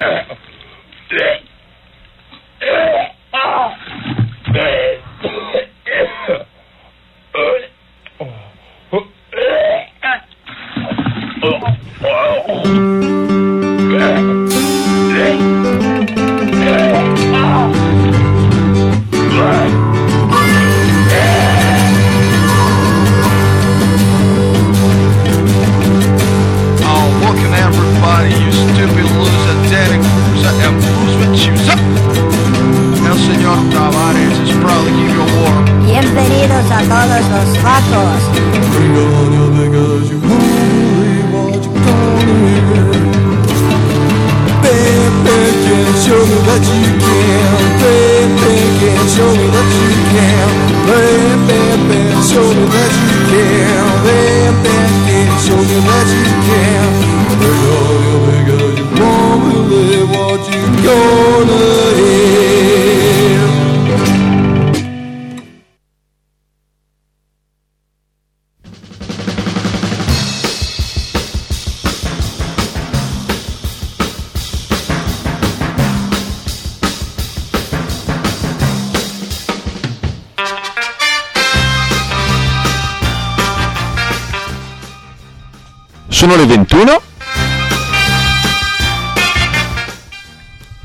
Uh, uh. Sono le 21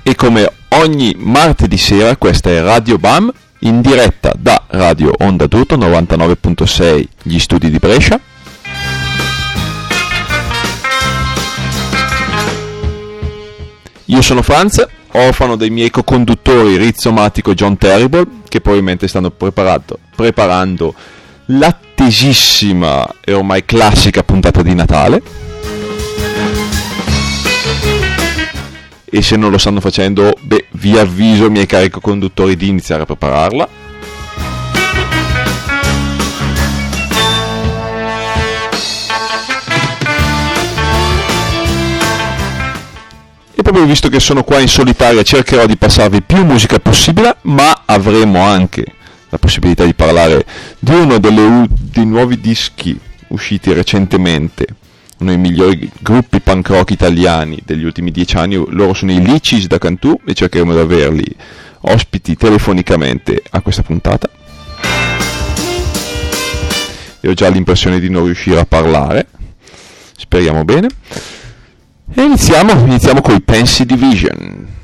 e come ogni martedì sera questa è Radio BAM in diretta da Radio Onda Tutto 99.6 gli studi di Brescia. Io sono Franz, orfano dei miei co-conduttori Rizzo Matico e John Terrible che probabilmente stanno preparando l'attesissima e ormai classica puntata di Natale. E se non lo stanno facendo, beh, vi avviso, miei cari conduttori, di iniziare a prepararla. E proprio visto che sono qua in solitaria cercherò di passarvi più musica possibile, ma avremo anche la possibilità di parlare di uno delle dei nuovi dischi usciti recentemente, uno dei migliori gruppi punk rock italiani degli ultimi dieci anni, loro sono i Licis da Cantù e cercheremo di averli ospiti telefonicamente a questa puntata. E ho già l'impressione di non riuscire a parlare, speriamo bene. E iniziamo, iniziamo con i Pensy Division.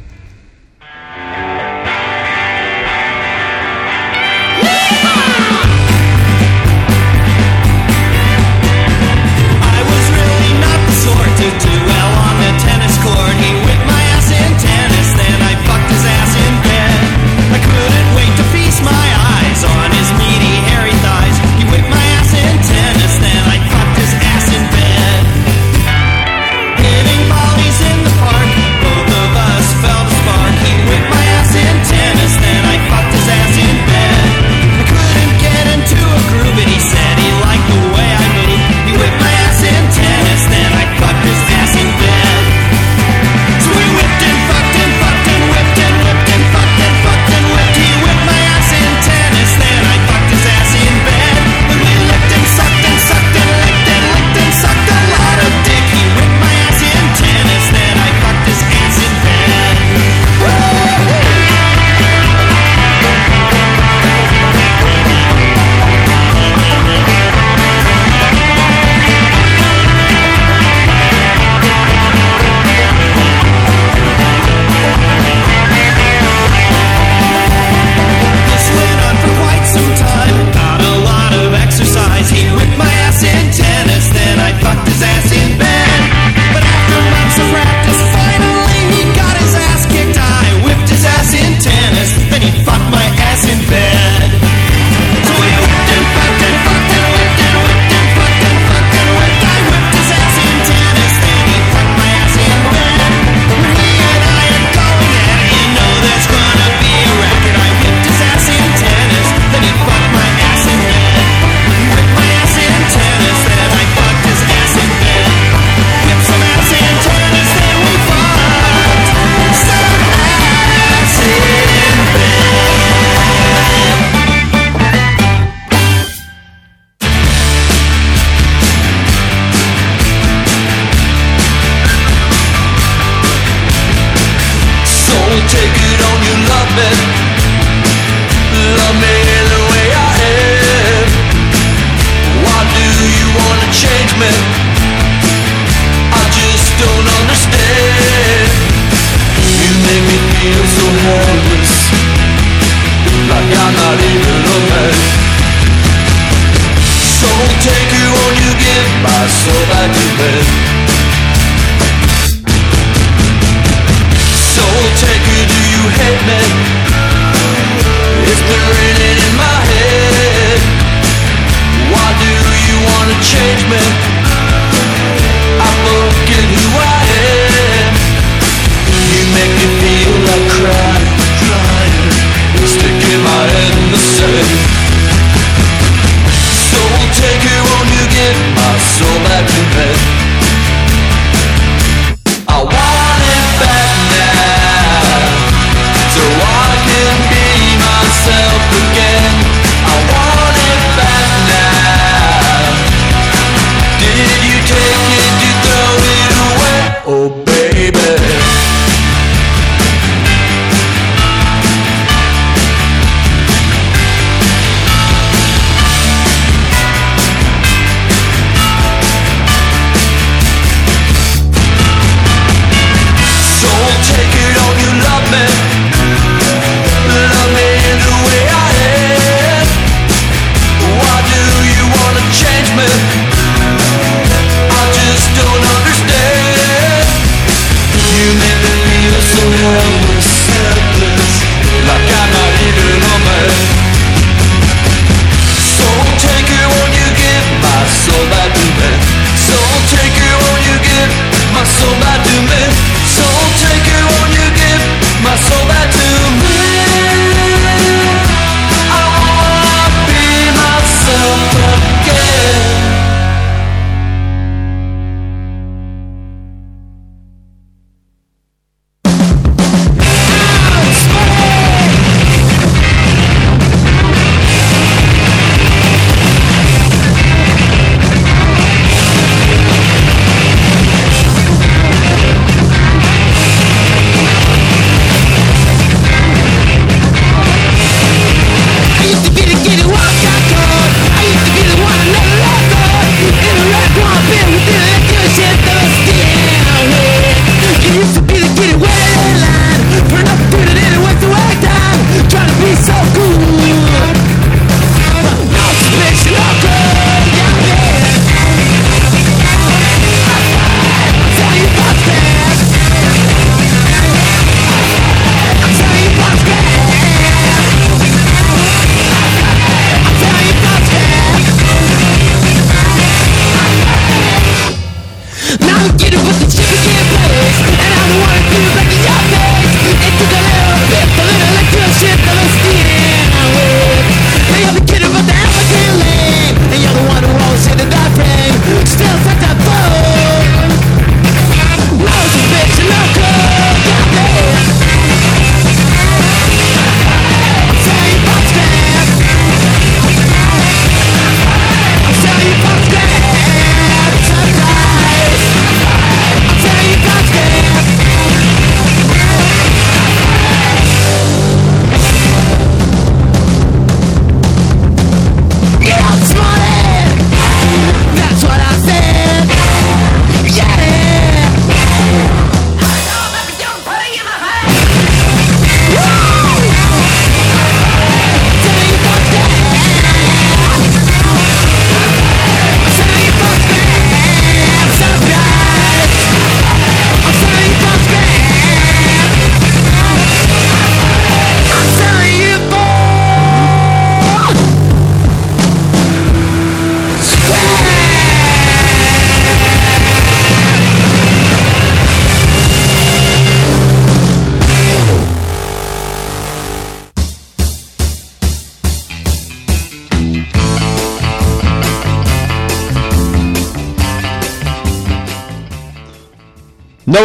so that you live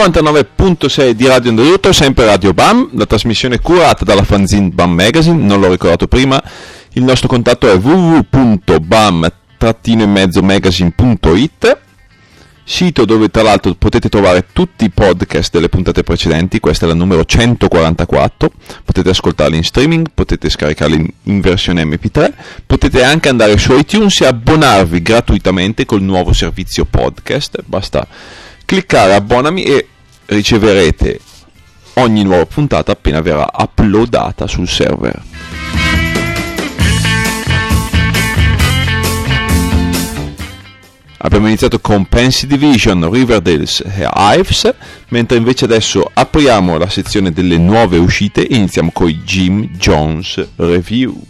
...99.6 di Radio Indotto, sempre Radio BAM, la trasmissione curata dalla fanzine BAM Magazine, non l'ho ricordato prima, il nostro contatto è www.bam-magazine.it sito dove tra l'altro potete trovare tutti i podcast delle puntate precedenti, questa è la numero 144, potete ascoltarli in streaming, potete scaricarli in, in versione MP3, potete anche andare su iTunes e abbonarvi gratuitamente col nuovo servizio podcast, basta cliccare abbonami e riceverete ogni nuova puntata appena verrà uploadata sul server. Abbiamo iniziato con Pansy Division, Riverdales e Ives, mentre invece adesso apriamo la sezione delle nuove uscite e iniziamo con i Jim Jones Review.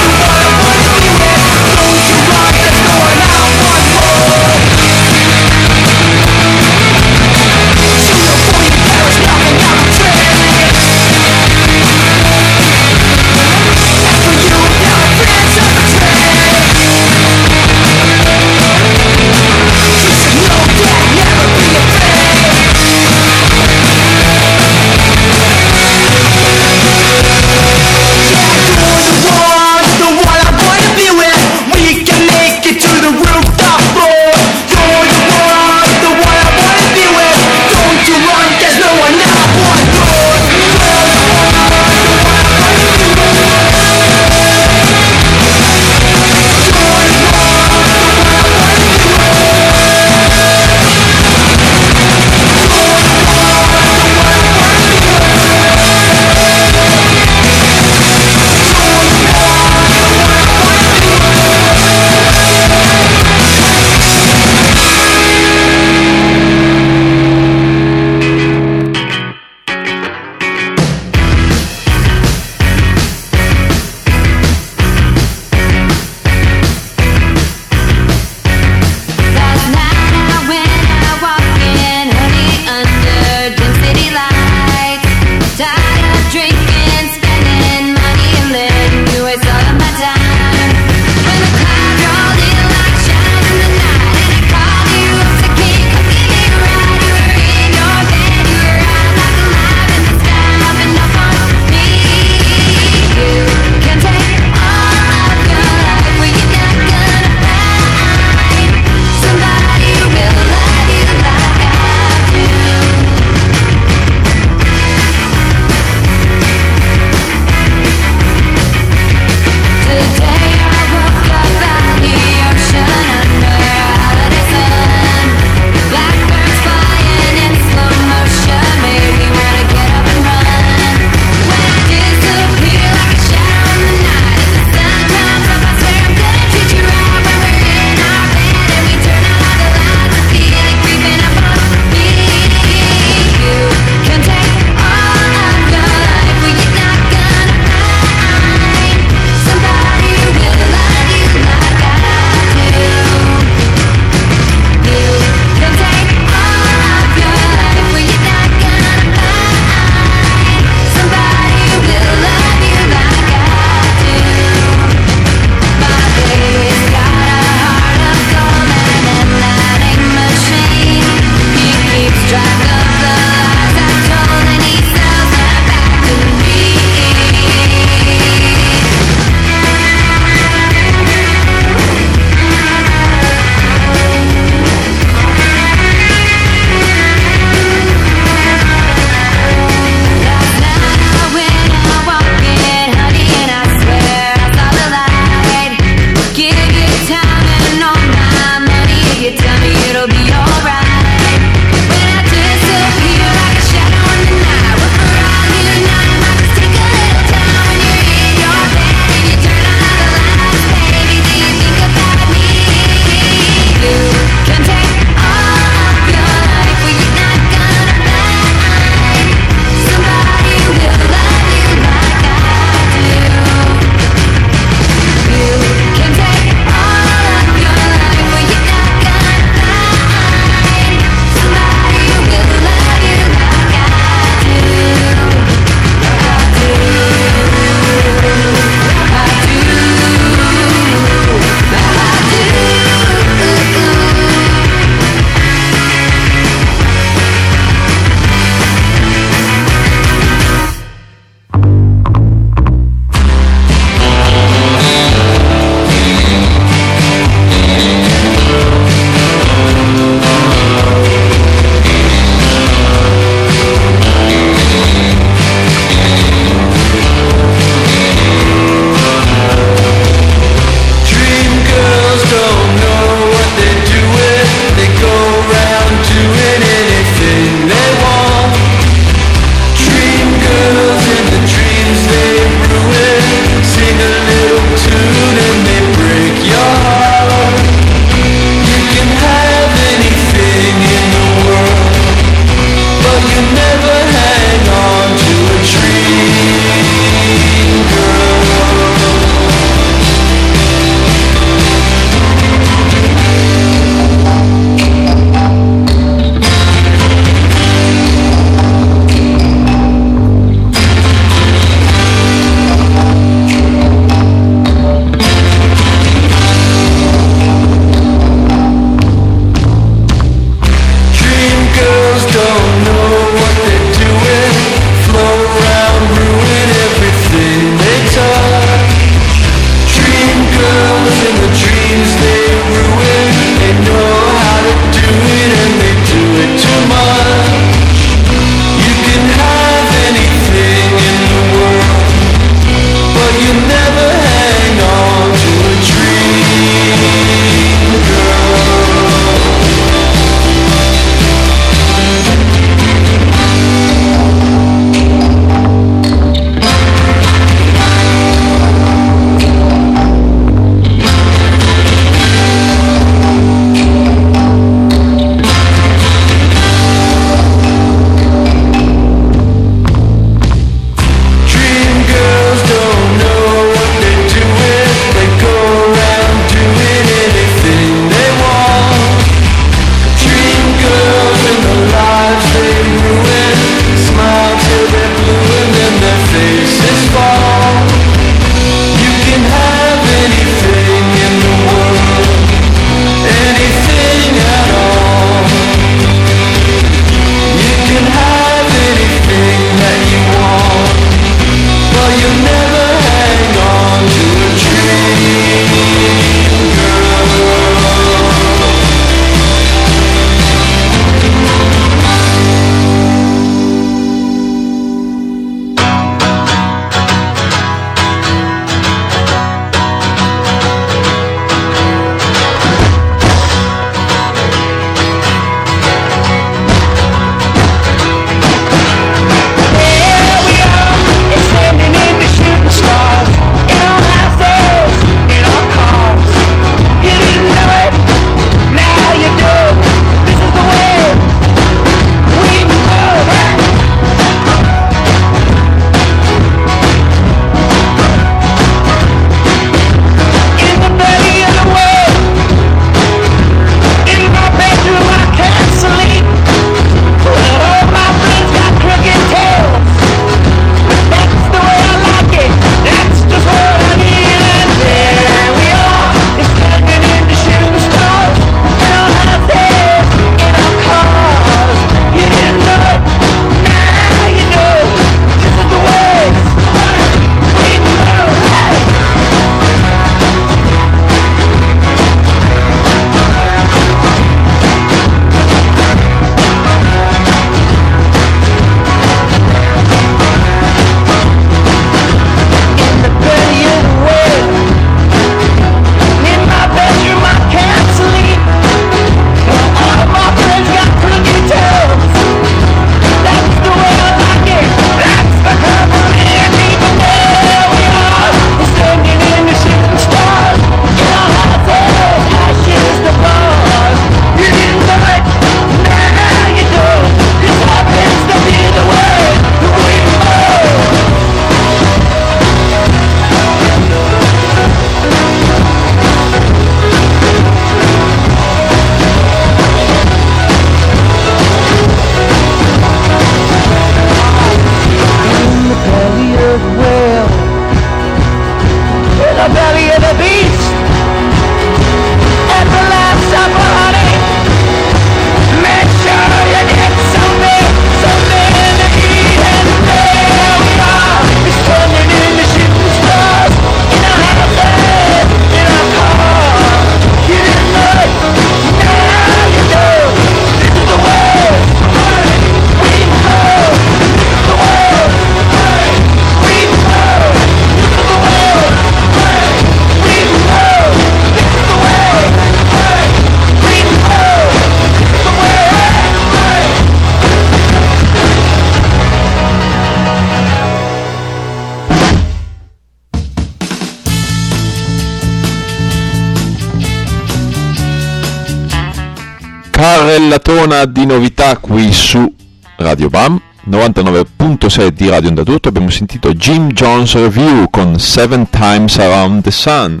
Di novità qui su Radio Bam 99.6 di Radio Onda Tutto abbiamo sentito Jim Jones Review con Seven Times Around the Sun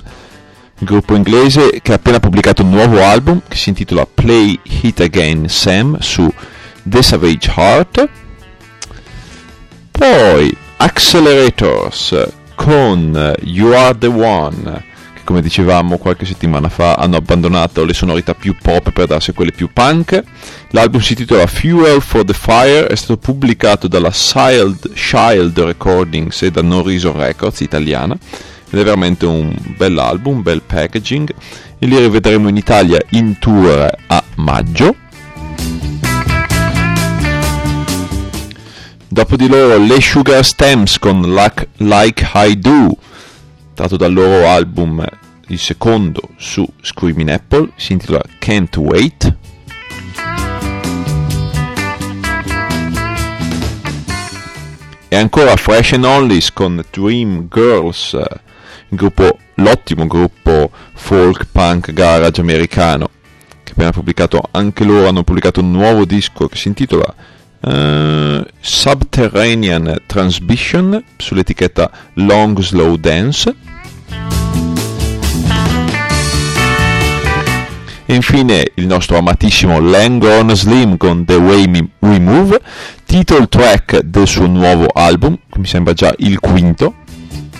il gruppo inglese che ha appena pubblicato un nuovo album che si intitola Play Hit Again Sam su The Savage Heart. Poi Accelerators con You Are the One come dicevamo qualche settimana fa hanno abbandonato le sonorità più pop per darsi a quelle più punk. L'album si intitola Fuel for the Fire è stato pubblicato dalla Child, Child Recordings e da No Records italiana. Ed è veramente un bell'album, un bel packaging. E li rivedremo in Italia in tour a maggio. Dopo di loro le Sugar Stems con Like, like I Do, tratto dal loro album, il secondo su Screaming Apple, si intitola Can't Wait. E ancora Fresh and Onlys con Dream Girls, il gruppo, l'ottimo gruppo folk punk garage americano, che appena pubblicato, anche loro hanno pubblicato un nuovo disco che si intitola Uh, Subterranean Transmission sull'etichetta Long Slow Dance. E infine il nostro amatissimo Langone Slim con The Way We Move, title track del suo nuovo album, che mi sembra già il quinto,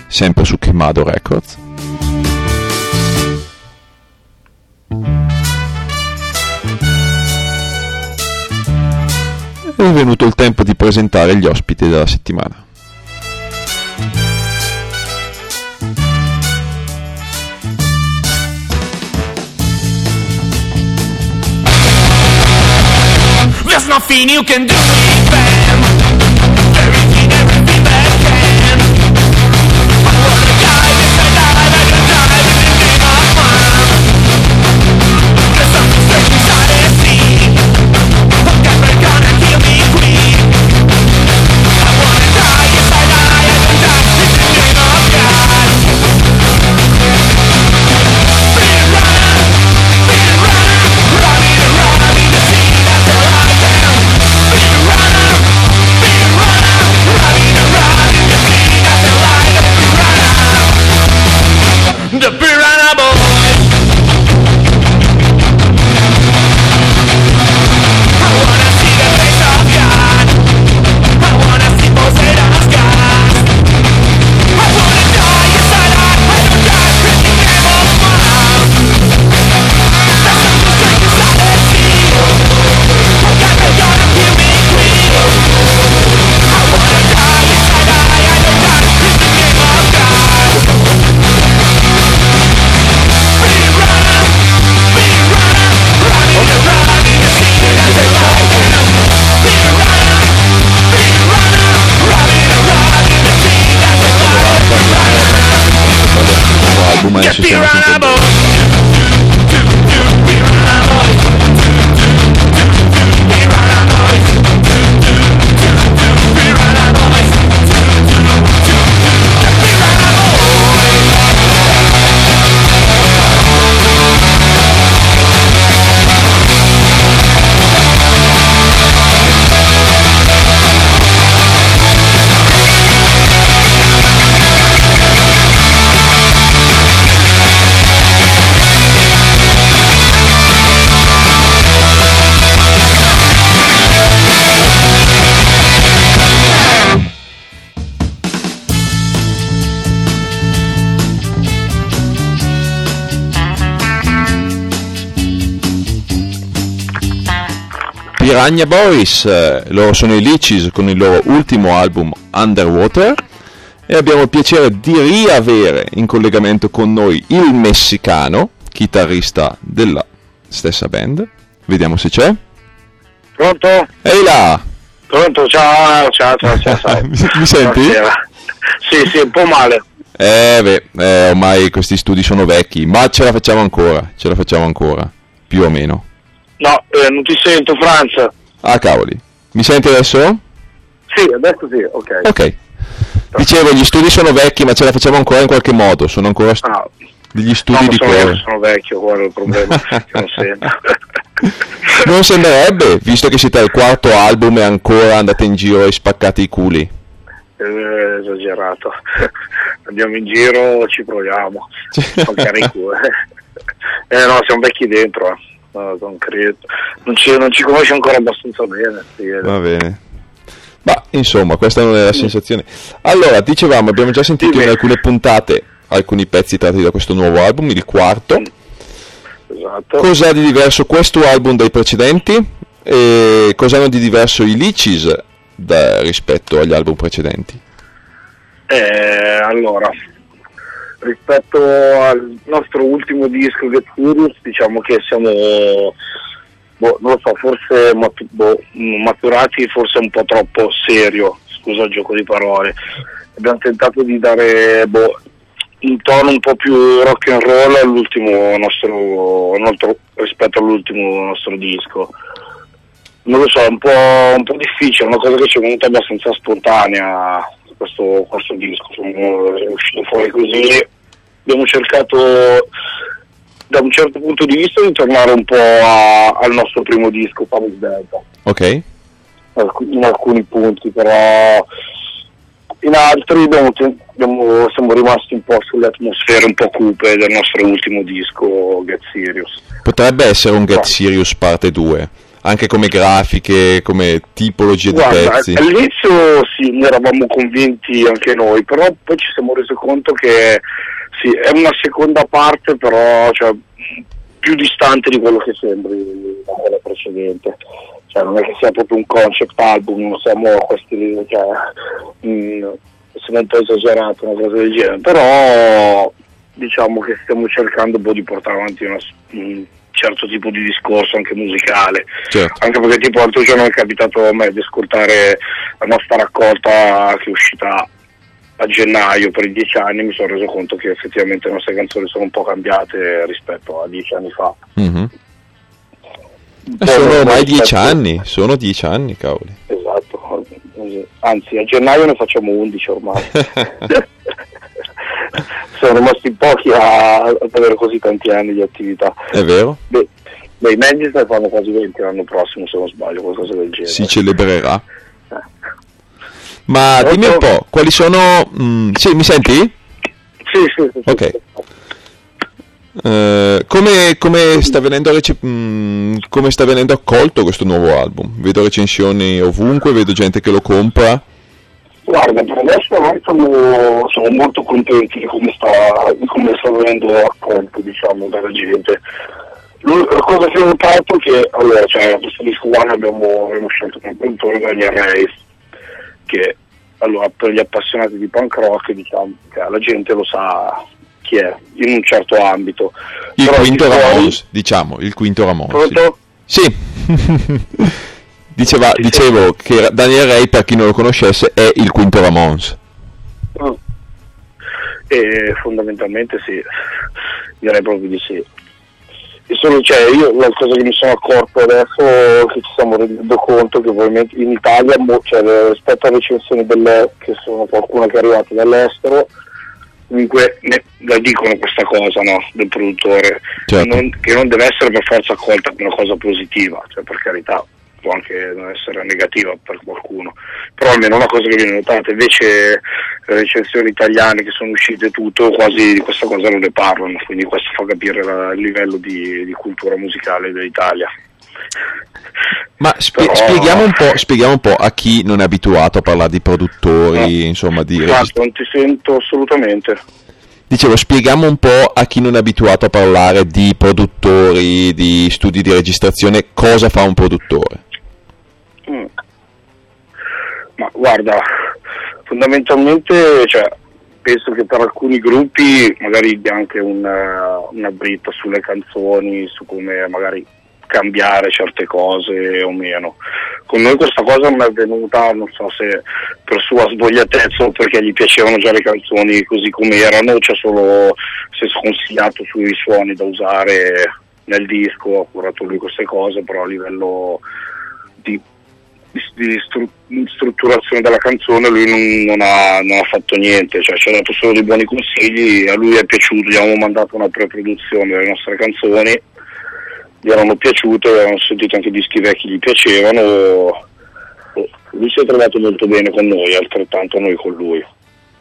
sempre su Kemado Records. è venuto il tempo di presentare gli ospiti della settimana. There's nothing you can do Piranha Boys, eh, loro sono i Lichis con il loro ultimo album Underwater e abbiamo il piacere di riavere in collegamento con noi il messicano, chitarrista della stessa band. Vediamo se c'è. Pronto? Ehi là! Pronto? Ciao, ciao, ciao, ciao. ciao. mi, mi senti? Sì, sì, un po' male. Eh beh, eh, ormai questi studi sono vecchi, ma ce la facciamo ancora, ce la facciamo ancora, più o meno. No, eh, non ti sento, Franza. Ah cavoli, mi senti adesso? Sì, adesso sì, ok. Ok. Dicevo, gli studi sono vecchi, ma ce la facciamo ancora in qualche modo, sono ancora st- Ah, Degli studi No, di cuore. sono vecchio, quello è il problema, non sento. Non sembrerebbe, visto che siete al quarto album e ancora andate in giro e spaccate i culi. Eh, esagerato. Andiamo in giro, ci proviamo. Spaccare i cuori. Eh no, siamo vecchi dentro, eh. No, non credo. Non ci, non ci conosci ancora abbastanza bene. sì, eh. Va bene. Ma insomma, questa non è la sensazione. Allora, dicevamo, abbiamo già sentito in alcune puntate alcuni pezzi tratti da questo nuovo album, il quarto. Esatto. Cos'ha di diverso questo album dai precedenti? E cosa hanno di diverso i Licis da- rispetto agli album precedenti? Eh, allora, rispetto al nostro ultimo disco Get Furious, diciamo che siamo, boh, non lo so, forse matu- boh, maturati, forse un po' troppo serio, scusa il gioco di parole. Abbiamo tentato di dare boh, un tono un po' più rock and roll all'ultimo nostro, nostro- rispetto all'ultimo nostro disco. Non lo so, è un po', un po' difficile, è una cosa che ci è venuta abbastanza spontanea questo, questo disco, insomma, è uscito fuori così. Abbiamo cercato da un certo punto di vista di tornare un po' a- al nostro primo disco, Paris Delta, Ok? alc- in alcuni punti, però in altri abbiamo abbiamo- siamo rimasti un po' sulle atmosfere un po' cupe del nostro ultimo disco, Get Serious. Potrebbe essere un Get Serious parte 2, anche come grafiche, come tipologia di Guarda, pezzi. all'inizio sì, ne eravamo convinti anche noi, però poi ci siamo resi conto che sì, è una seconda parte, però cioè, più distante di quello che sembri da quella precedente. Cioè, non è che sia proprio un concept album, non siamo a questi cioè, mm, siamo un po' esagerato, una cosa del genere, però diciamo che stiamo cercando un po' di portare avanti una- un certo tipo di discorso anche musicale. Certo. anche perché tipo l'altro giorno è capitato a me di ascoltare la nostra raccolta che è uscita a gennaio per i dieci anni. Mi sono reso conto che effettivamente le nostre canzoni sono un po' cambiate rispetto a dieci anni fa. Po' sono ormai dieci anni, sono dieci anni, cavoli. esatto. Anzi a gennaio ne facciamo 11 ormai sono rimasti pochi a, ad avere così tanti anni di attività È vero? beh, beh i ne fanno quasi 20 l'anno prossimo se non sbaglio qualcosa del genere Si celebrerà. Ma dimmi un po', quali sono... mm, sì, mi senti? sì sì, sì, Ok. sì. Eh, come, come sta venendo rece- mm, come sta venendo accolto questo nuovo album? Vedo recensioni ovunque, vedo gente che lo compra. Guarda, per adesso noi siamo, siamo molto contenti di come sta, di come sta venendo accolto, diciamo, dalla gente. La cosa che ho notato è che, allora, cioè, questo disco qua abbiamo, abbiamo scelto come produttore Daniel Reis, che, allora, per gli appassionati di punk rock, diciamo, che la gente lo sa chi è, in un certo ambito. Il Però quinto fuori- Ramones, diciamo, il quinto Ramones. sì. Pronto? Sì. Diceva, dicevo che Daniel Ray, per chi non lo conoscesse, è il quinto Ramones. Mm. E fondamentalmente sì, direi proprio di sì. E solo, cioè, io la cosa che mi sono accorto adesso che ci stiamo rendendo conto che ovviamente in Italia cioè, rispetto alle recensioni delle, che sono qualcuno che è arrivato dall'estero comunque ne, la dicono questa cosa no, del produttore Certo. non- che non deve essere per forza accolta come una cosa positiva cioè per carità può anche non essere negativa per qualcuno. Però almeno una cosa che viene notata invece le recensioni italiane che sono uscite tutto quasi di questa cosa non ne parlano quindi questo fa capire la- il livello di, di cultura musicale dell'Italia. Ma spie- Però- spieghiamo, un po', spieghiamo un po' a chi non è abituato a parlare di produttori, insomma, di Esatto, non ti sento assolutamente. Dicevo, spieghiamo un po' a chi non è abituato a parlare di produttori, di studi di registrazione, cosa fa un produttore. Guarda, fondamentalmente cioè, penso che per alcuni gruppi magari dia anche una, una dritta sulle canzoni, su come magari cambiare certe cose o meno. Con noi questa cosa non è venuta, non so se per sua svogliatezza o perché gli piacevano già le canzoni così come erano, ci ha solo è sconsigliato sui suoni da usare nel disco, ha curato lui queste cose, però a livello di di, stru- strutturazione della canzone lui non, non ha, non ha fatto niente, cioè ci ha dato solo dei buoni consigli, a lui è piaciuto, gli avevamo mandato una pre-produzione delle nostre canzoni, gli erano piaciute, avevamo sentito anche dischi vecchi, gli piacevano, lui si è trovato molto bene con noi, altrettanto noi con lui,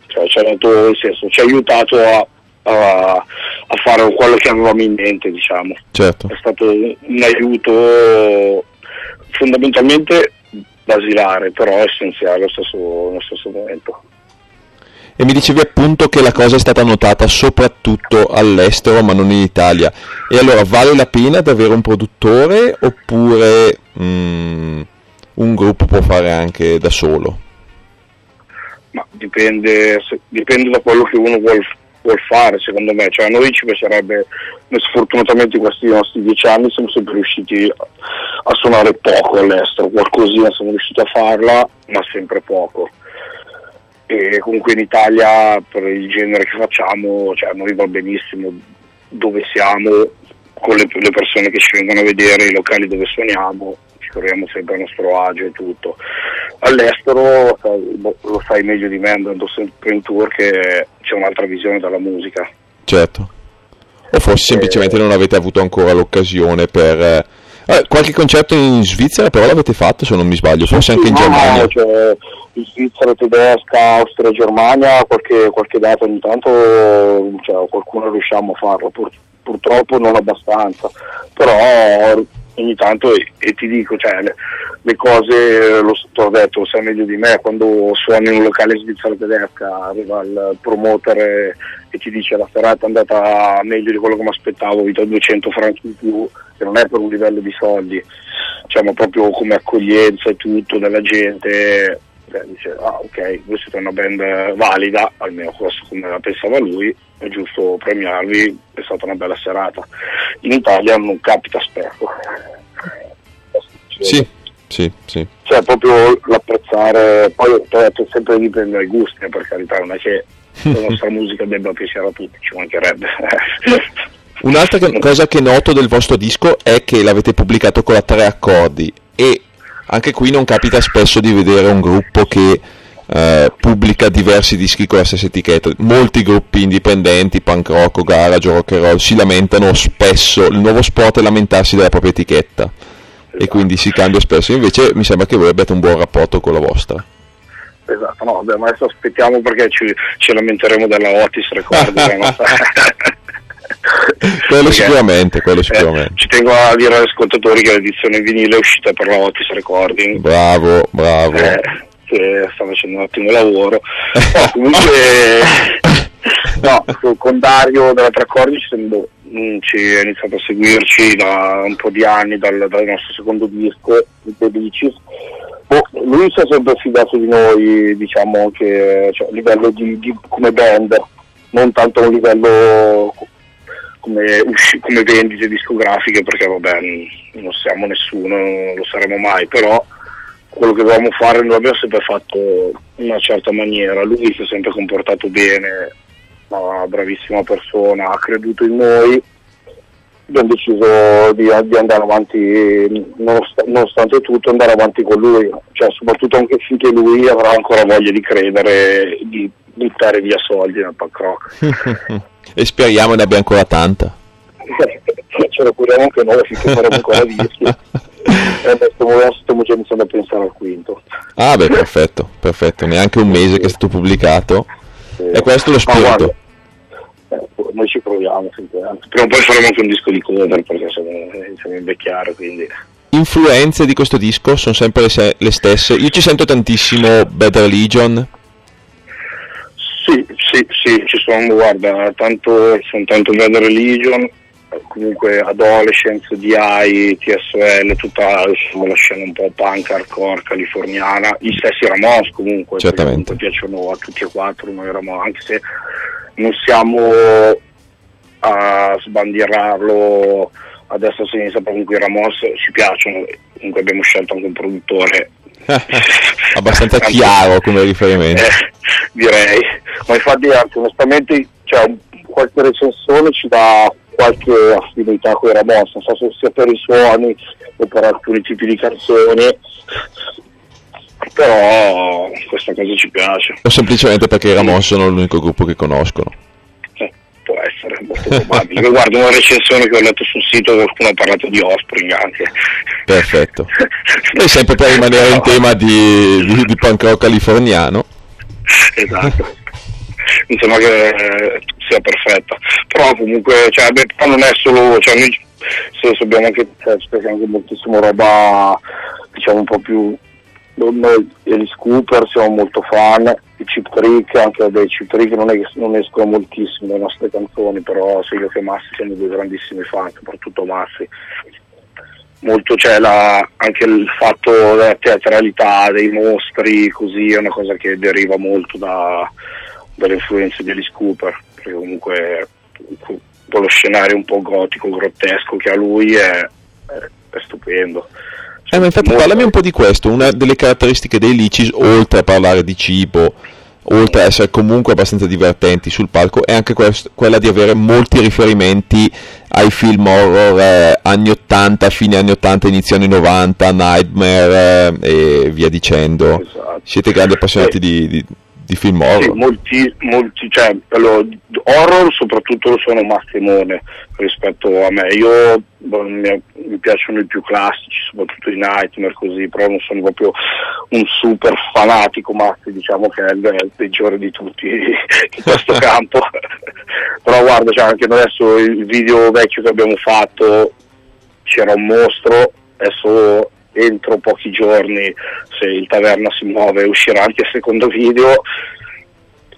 cioè, ci ha dato, senso, ci ha aiutato a, a, a fare quello che avevamo in mente, diciamo Certo. è stato un aiuto fondamentalmente basilare, però essenziale allo stesso, allo stesso momento. E mi dicevi appunto che la cosa è stata notata soprattutto all'estero ma non in Italia. E allora vale la pena di avere un produttore oppure mm, un gruppo può fare anche da solo? Ma dipende, dipende da quello che uno vuol, vuol fare, secondo me. Cioè, a noi ci piacerebbe, noi sfortunatamente questi nostri dieci anni siamo sempre riusciti a suonare poco all'estero, qualcosina siamo riusciti a farla, ma sempre poco. E comunque in Italia per il genere che facciamo, cioè, a noi va benissimo dove siamo, con le, le persone che ci vengono a vedere, i locali dove suoniamo, ci troviamo sempre a nostro agio e tutto. All'estero sai, boh, lo sai meglio di me andando sempre in tour che c'è un'altra visione della musica. Certo. O forse semplicemente non avete avuto ancora l'occasione per... eh, eh, qualche concerto in Svizzera però l'avete fatto se non mi sbaglio, forse anche in No, Germania. no, cioè, in Svizzera, tedesca, Austria, Germania, qualche, qualche data ogni tanto cioè, qualcuno riusciamo a farlo, Pur- purtroppo non abbastanza, però ogni tanto, e, e ti dico, cioè, le, le cose, lo s- t'ho detto, lo sai meglio di me, quando suoni in un locale in Svizzera tedesca, arriva il promoter e, e ti dice la serata è andata meglio di quello che mi aspettavo, vi do 200 franchi in più, che non è per un livello di soldi, cioè, ma proprio come accoglienza e tutto della gente, eh, dice ah ok, voi siete una band valida, almeno questo come la pensava lui, è giusto premiarvi, è stata una bella serata. In Italia non capita spesso. Sì, sì, sì. Cioè proprio l'apprezzare, poi detto, sempre dipende dai gusti, eh, per carità, non è che la nostra musica debba piacere a tutti, ci mancherebbe. Un'altra cosa che noto del vostro disco è che l'avete pubblicato con la tre accordi e anche qui non capita spesso di vedere un gruppo che eh, pubblica diversi dischi con la stessa etichetta. Molti gruppi indipendenti, punk rock o garage o rock and roll, si lamentano spesso, il nuovo sport è lamentarsi della propria etichetta e quindi si cambia spesso. Invece mi sembra che voi abbiate un buon rapporto con la vostra. Esatto, no, vabbè, ma adesso aspettiamo perché ci, ci lamenteremo della Otis Record. della nostra- Quello Perché, sicuramente, quello eh, sicuramente. ci tengo a dire agli ascoltatori che l'edizione vinile è uscita per la Otis Recording. Bravo, bravo. eh, che sta facendo un ottimo lavoro. No, comunque, no, con- Dario della Tracordi ci, siamo- mm, ci ha iniziato a seguirci da un po' di anni, dal, dal nostro secondo disco, il Belicis. Boh, lui si è sempre fidato di noi, diciamo che cioè, a livello di, di- come band, non tanto a un livello come, usci- come vendite discografiche, perché vabbè, non siamo nessuno, non lo saremo mai, però quello che dovevamo fare noi abbiamo sempre fatto in una certa maniera, lui si è sempre comportato bene, una bravissima persona, ha creduto in noi, abbiamo deciso di, di andare avanti, nonost- nonostante tutto, andare avanti con lui, cioè soprattutto anche finché lui avrà ancora voglia di credere, di buttare via soldi nel punk rock. e speriamo ne abbia ancora tanta. Ce lo curiamo anche noi finché faremo ancora dischi. E adesso stiamo, già iniziando a pensare al quinto. Ah beh, perfetto, perfetto, neanche un mese che è stato pubblicato. Eh, E questo è lo spirito. Eh, noi ci proviamo, finché- prima o poi faremo anche un disco di cover perché siamo, iniziamo a invecchiare, quindi Influenze di questo disco sono sempre le, se- le stesse. Io ci sento tantissimo Bad Religion. Sì, sì, sì, ci sono, guarda, tanto, sono tanto Bad Religion, comunque Adolescence, DI, TSL, tutta insomma, la scena un po' punk, hardcore, californiana, gli stessi Ramos comunque, Certamente. comunque piacciono a tutti e quattro noi Ramos, anche se non siamo a sbandierarlo a destra e a sinistra, però comunque i Ramos ci piacciono, comunque abbiamo scelto anche un produttore. Abbastanza chiaro come riferimento. eh, direi, ma infatti anche onestamente cioè, qualche recensione ci dà qualche affinità con i Ramos, non so se sia per i suoni o per alcuni tipi di canzoni, però questa cosa ci piace. O semplicemente perché i Ramon sono l'unico gruppo che conoscono. Eh, può essere, molto probabile. Io guardo una recensione che ho letto sul sito, qualcuno ha parlato di Offspring anche. Perfetto. E sempre per rimanere in tema di, di, di punk rock californiano. esatto. Mi sembra che eh, sia perfetta. Però comunque, cioè, beh, non è solo, cioè, noi se abbiamo anche, cioè, anche moltissimo roba, diciamo un po' più noi e gli Scooper siamo molto fan, i Chip Trick, anche dei Chip Trick non, è non escono moltissimo le nostre canzoni, però sia io che Massi siamo due grandissimi fan, soprattutto Massi. Molto c'è la- anche il fatto della teatralità, dei mostri, così è una cosa che deriva molto da- dalle influenze degli Scooper, perché comunque un po' lo scenario un po' gotico, grottesco che ha lui è, è- è stupendo. Eh, ma infatti Molto- parlami un po' di questo, una delle caratteristiche dei Licis, oltre a parlare di cibo, oltre a essere comunque abbastanza divertenti sul palco, è anche quest- quella di avere molti riferimenti ai film horror eh, anni 80, fine anni 80, inizio anni 90, Nightmare eh, e via dicendo. Esatto. Siete grandi appassionati Sì. di, di- di film Sì, horror? molti, molti, cioè, allora, horror soprattutto lo sono Massimone rispetto a me. Io boh, mi, mi piacciono i più classici, soprattutto i Nightmare così, però non sono proprio un super fanatico Massi, diciamo che è il, è il peggiore di tutti in questo campo. però guarda, cioè, anche adesso il video vecchio che abbiamo fatto c'era un mostro, adesso entro pochi giorni se il taverna si muove uscirà anche il secondo video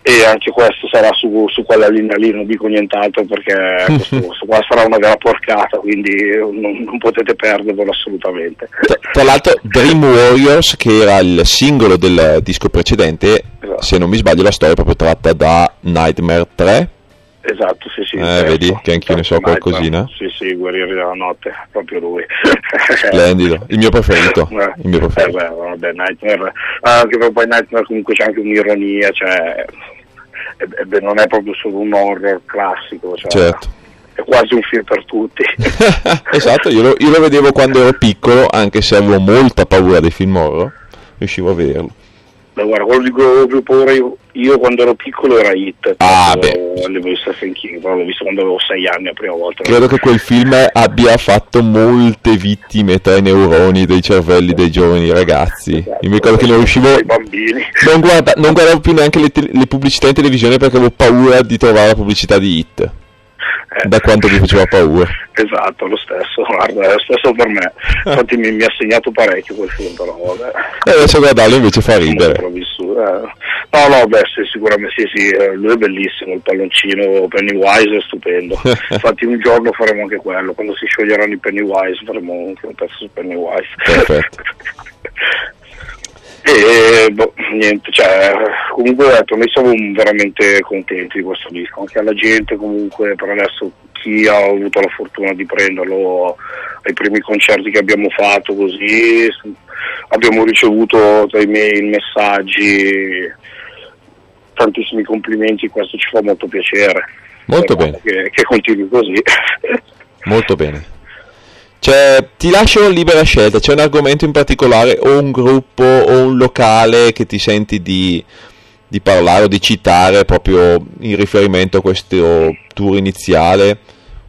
e anche questo sarà su, su quella linea lì, non dico nient'altro perché questo, questo qua sarà una vera porcata, quindi non, non potete perdervelo assolutamente. Tra, tra l'altro Dream Warriors, che era il singolo del disco precedente, Esatto. se non mi sbaglio la storia è proprio tratta da Nightmare 3. Esatto, sì, sì. Eh, certo. vedi che anch'io ne so qualcosina. Sì, sì, Guerrieri della Notte, proprio lui. Splendido, il mio preferito. Eh, Il mio eh, preferito. beh, vabbè, Nightmare, ah, anche per poi Nightmare comunque c'è anche un'ironia, cioè, e- e beh, non è proprio solo un horror classico, cioè, Certo. è quasi un film per tutti. esatto, io lo, io lo vedevo quando ero piccolo, anche se avevo molta paura dei film horror, riuscivo a vederlo. Beh, guarda, quello di cui avevo più paura io, io quando ero piccolo era Hit, Ah, beh. di Stephen King, però l'ho visto quando avevo sei anni la prima volta. Credo che quel film abbia fatto molte vittime tra i neuroni dei cervelli dei giovani ragazzi. Io mi ricordo che non riuscivo... Non, guarda- non guardavo più neanche le, te- le pubblicità in televisione perché avevo paura di trovare la pubblicità di Hit. Eh, Da quanto mi faceva paura. Esatto, lo stesso, guarda, è lo stesso per me. Infatti mi, mi ha segnato parecchio quel film, però vabbè. E adesso guardarlo invece fa ridere. eh. No, no, beh, sì, sicuramente sì, sì, eh, lui è bellissimo, il palloncino Pennywise è stupendo. Infatti un giorno faremo anche quello, quando si scioglieranno i Pennywise faremo anche un pezzo su Pennywise. Perfetto. E boh, niente, cioè, comunque ho detto, noi siamo veramente contenti di questo disco, anche alla gente comunque per adesso chi ha avuto la fortuna di prenderlo ai primi concerti che abbiamo fatto così, abbiamo ricevuto dai mail, messaggi, tantissimi complimenti, questo ci fa molto piacere. Molto bene. Che, che continui così. Molto bene. Cioè, ti lascio libera scelta, c'è un argomento in particolare o un gruppo o un locale che ti senti di, di parlare o di citare proprio in riferimento a questo tour iniziale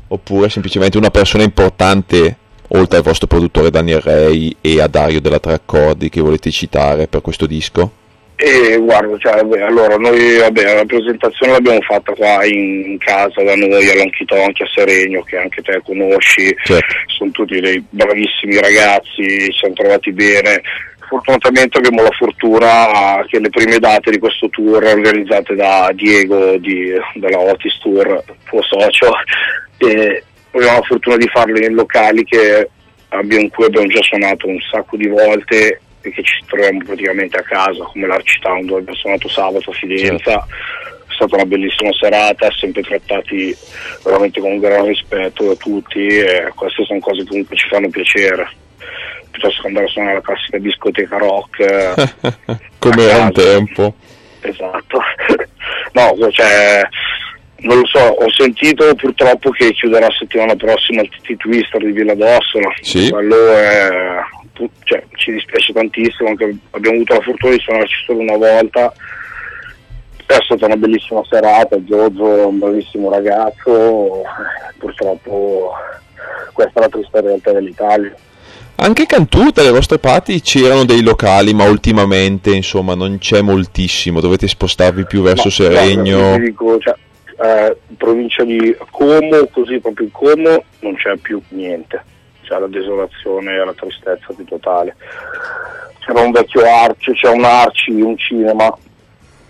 oppure semplicemente una persona importante oltre al vostro produttore Daniel Rey e a Dario della Tre Accordi che volete citare per questo disco? E guarda, cioè, vabbè, allora noi vabbè, la presentazione l'abbiamo fatta qua in, in casa da noi a Lonchitonchi a Seregno, che anche te conosci, Certo. sono tutti dei bravissimi ragazzi, ci siamo trovati bene. Fortunatamente abbiamo la fortuna che le prime date di questo tour organizzate da Diego di- della Otis Tour, tuo socio, e abbiamo la fortuna di farle in locali che abbiamo, in cui abbiamo già suonato un sacco di volte che ci troviamo praticamente a casa, come l'Architown dove abbiamo suonato sabato a Fidenza. È stata una bellissima serata, sempre trattati veramente con un gran rispetto da tutti e queste sono cose che comunque ci fanno piacere. Piuttosto che andare a suonare la classica discoteca rock. eh, Come a un tempo. Esatto. No, cioè, non lo so, ho sentito purtroppo che chiuderà settimana prossima il TT Twister di Villa d'Ossola. Sì. Quello è, cioè, ci dispiace tantissimo, anche abbiamo avuto la fortuna di suonarci solo una volta. È stata una bellissima serata, Giorgio è un bravissimo ragazzo, purtroppo questa è la triste realtà dell'Italia. Anche Cantù, dalle vostre parti c'erano dei locali, ma ultimamente insomma non c'è moltissimo, dovete spostarvi più verso Ma, Seregno. guarda, dico, cioè, eh, in provincia di Como, così proprio in Como, non c'è più niente. C'è la desolazione e la tristezza più totale. C'era un vecchio Arci, c'è un Arci, un cinema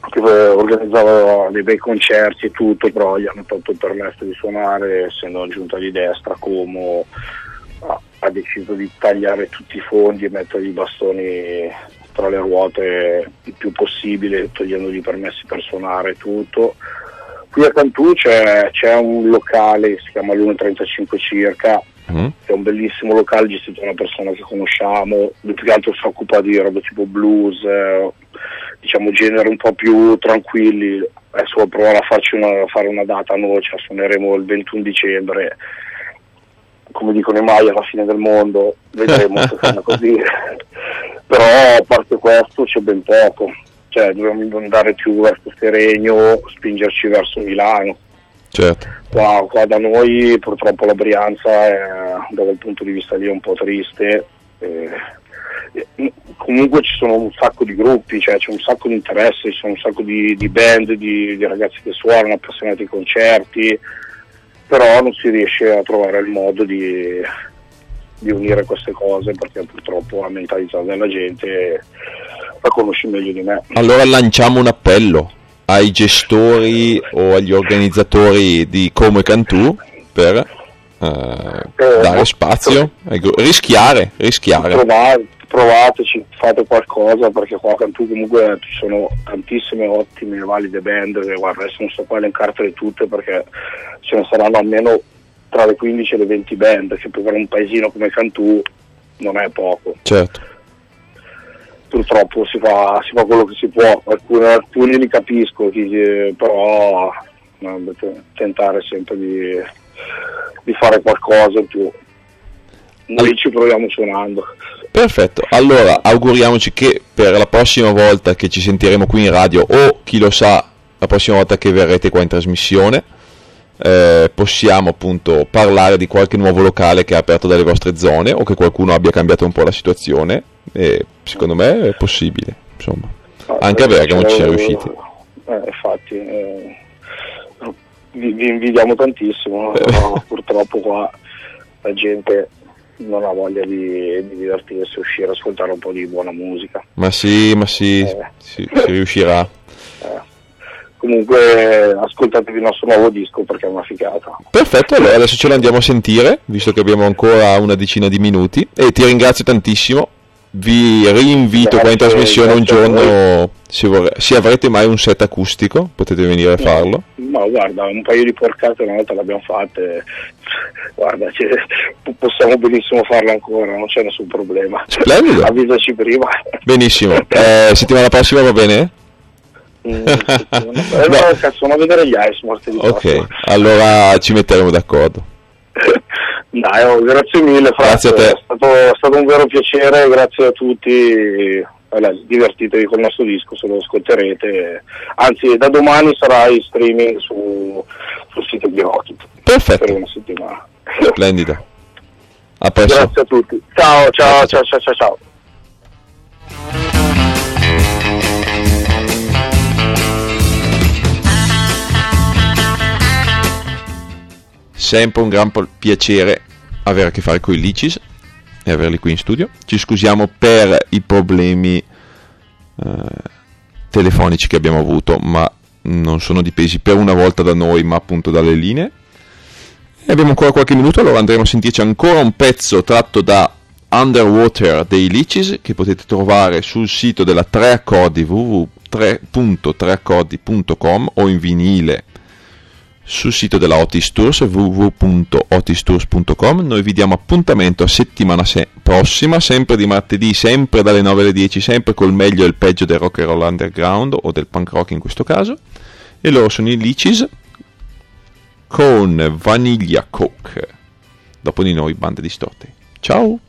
che eh, organizzava dei bei concerti e tutto, però gli hanno tolto il permesso di suonare, essendo giunta di destra, Como ha, deciso di tagliare tutti i fondi e mettere i bastoni tra le ruote il più possibile, togliendogli i permessi per suonare e tutto. Qui a Cantù c'è, c'è un locale, si chiama l'1.35 circa, Mm? è un bellissimo locale gestito da una persona che conosciamo, più che altro si occupa di roba tipo blues, eh, diciamo generi un po' più tranquilli. Adesso vuole provare a, farci una, a fare una data noi, cioè suoneremo il 21 dicembre, come dicono i mai alla fine del mondo, vedremo se sarà così. Però a parte questo c'è ben poco, cioè dobbiamo andare più verso Seregno, spingerci verso Milano. Certo. Qua, qua da noi purtroppo la Brianza è, da quel punto di vista lì è un po' triste. eh, comunque ci sono un sacco di gruppi, cioè c'è un sacco di interesse, ci sono un sacco di, di band, di, di ragazzi che suonano, appassionati ai concerti, però non si riesce a trovare il modo di, di unire queste cose perché purtroppo la mentalità della gente la conosci meglio di me. Allora lanciamo un appello ai gestori o agli organizzatori di Como e Cantù per eh, dare spazio, ai gru- rischiare, rischiare. Provate, provateci, fate qualcosa perché qua a Cantù comunque ci sono tantissime ottime e valide band che guarda adesso non so qua elencartele tutte perché ce ne saranno almeno tra le 15 e le 20 band che per un paesino come Cantù non è poco Certo. Purtroppo si fa, si fa quello che si può. Alcuni, alcuni li capisco però tentare sempre di, di fare qualcosa in più. Noi ci proviamo suonando. Perfetto, allora auguriamoci che per la prossima volta che ci sentiremo qui in radio o chi lo sa la prossima volta che verrete qua in trasmissione eh, possiamo appunto parlare di qualche nuovo locale che ha aperto dalle vostre zone o che qualcuno abbia cambiato un po' la situazione? E secondo me è possibile insomma. Anche a Bergamo ci siamo riusciti. Eh, infatti, eh, vi, vi invidiamo tantissimo, però purtroppo qua la gente non ha voglia di, di divertirsi, uscire, ascoltare un po' di buona musica. ma sì ma sì Eh. si, si riuscirà Comunque ascoltatevi il nostro nuovo disco perché è una figata. Perfetto, allora adesso ce lo andiamo a sentire, visto che abbiamo ancora una decina di minuti. E ti ringrazio tantissimo. Vi rinvito qua in Grazie, trasmissione un grazie giorno, se, vorre- se avrete mai un set acustico, potete venire a farlo. Ma guarda, un paio di porcate una volta l'abbiamo fatte, guarda, ci- possiamo benissimo farle ancora, non c'è nessun problema. Splendido. Avvisaci prima. Benissimo. Eh, settimana prossima va bene? Mm, eh, no, cazzo, non vedere gli Ice martedì Ok, prossimo. allora ci metteremo d'accordo. Dai, oh, grazie mille, Franz. Grazie a te. È stato, è stato un vero piacere, grazie a tutti. Allora, divertitevi col nostro disco se lo ascolterete. Anzi, da domani sarà in streaming su, sul sito di Rocket per Perfetto, una settimana. splendido. A presto. Grazie a tutti. Ciao, ciao, ciao, ciao, ciao. ciao. Sempre un gran piacere avere a che fare con i Licis e averli qui in studio. Ci scusiamo per i problemi eh, telefonici che abbiamo avuto, ma non sono dipesi per una volta da noi, ma appunto dalle linee. E abbiamo ancora qualche minuto, allora andremo a sentirci ancora un pezzo tratto da Underwater dei Licis che potete trovare sul sito della 3 accordi www.3.3accordi.com o in vinile sul sito della Otis Tours www.otistours.com noi vi diamo appuntamento a settimana se- prossima sempre di martedì sempre dalle 9 alle 10 sempre col meglio e il peggio del rock and roll underground o del punk rock in questo caso. E loro sono i Licis con Vaniglia Coke. Dopo di noi bande distorte. Ciao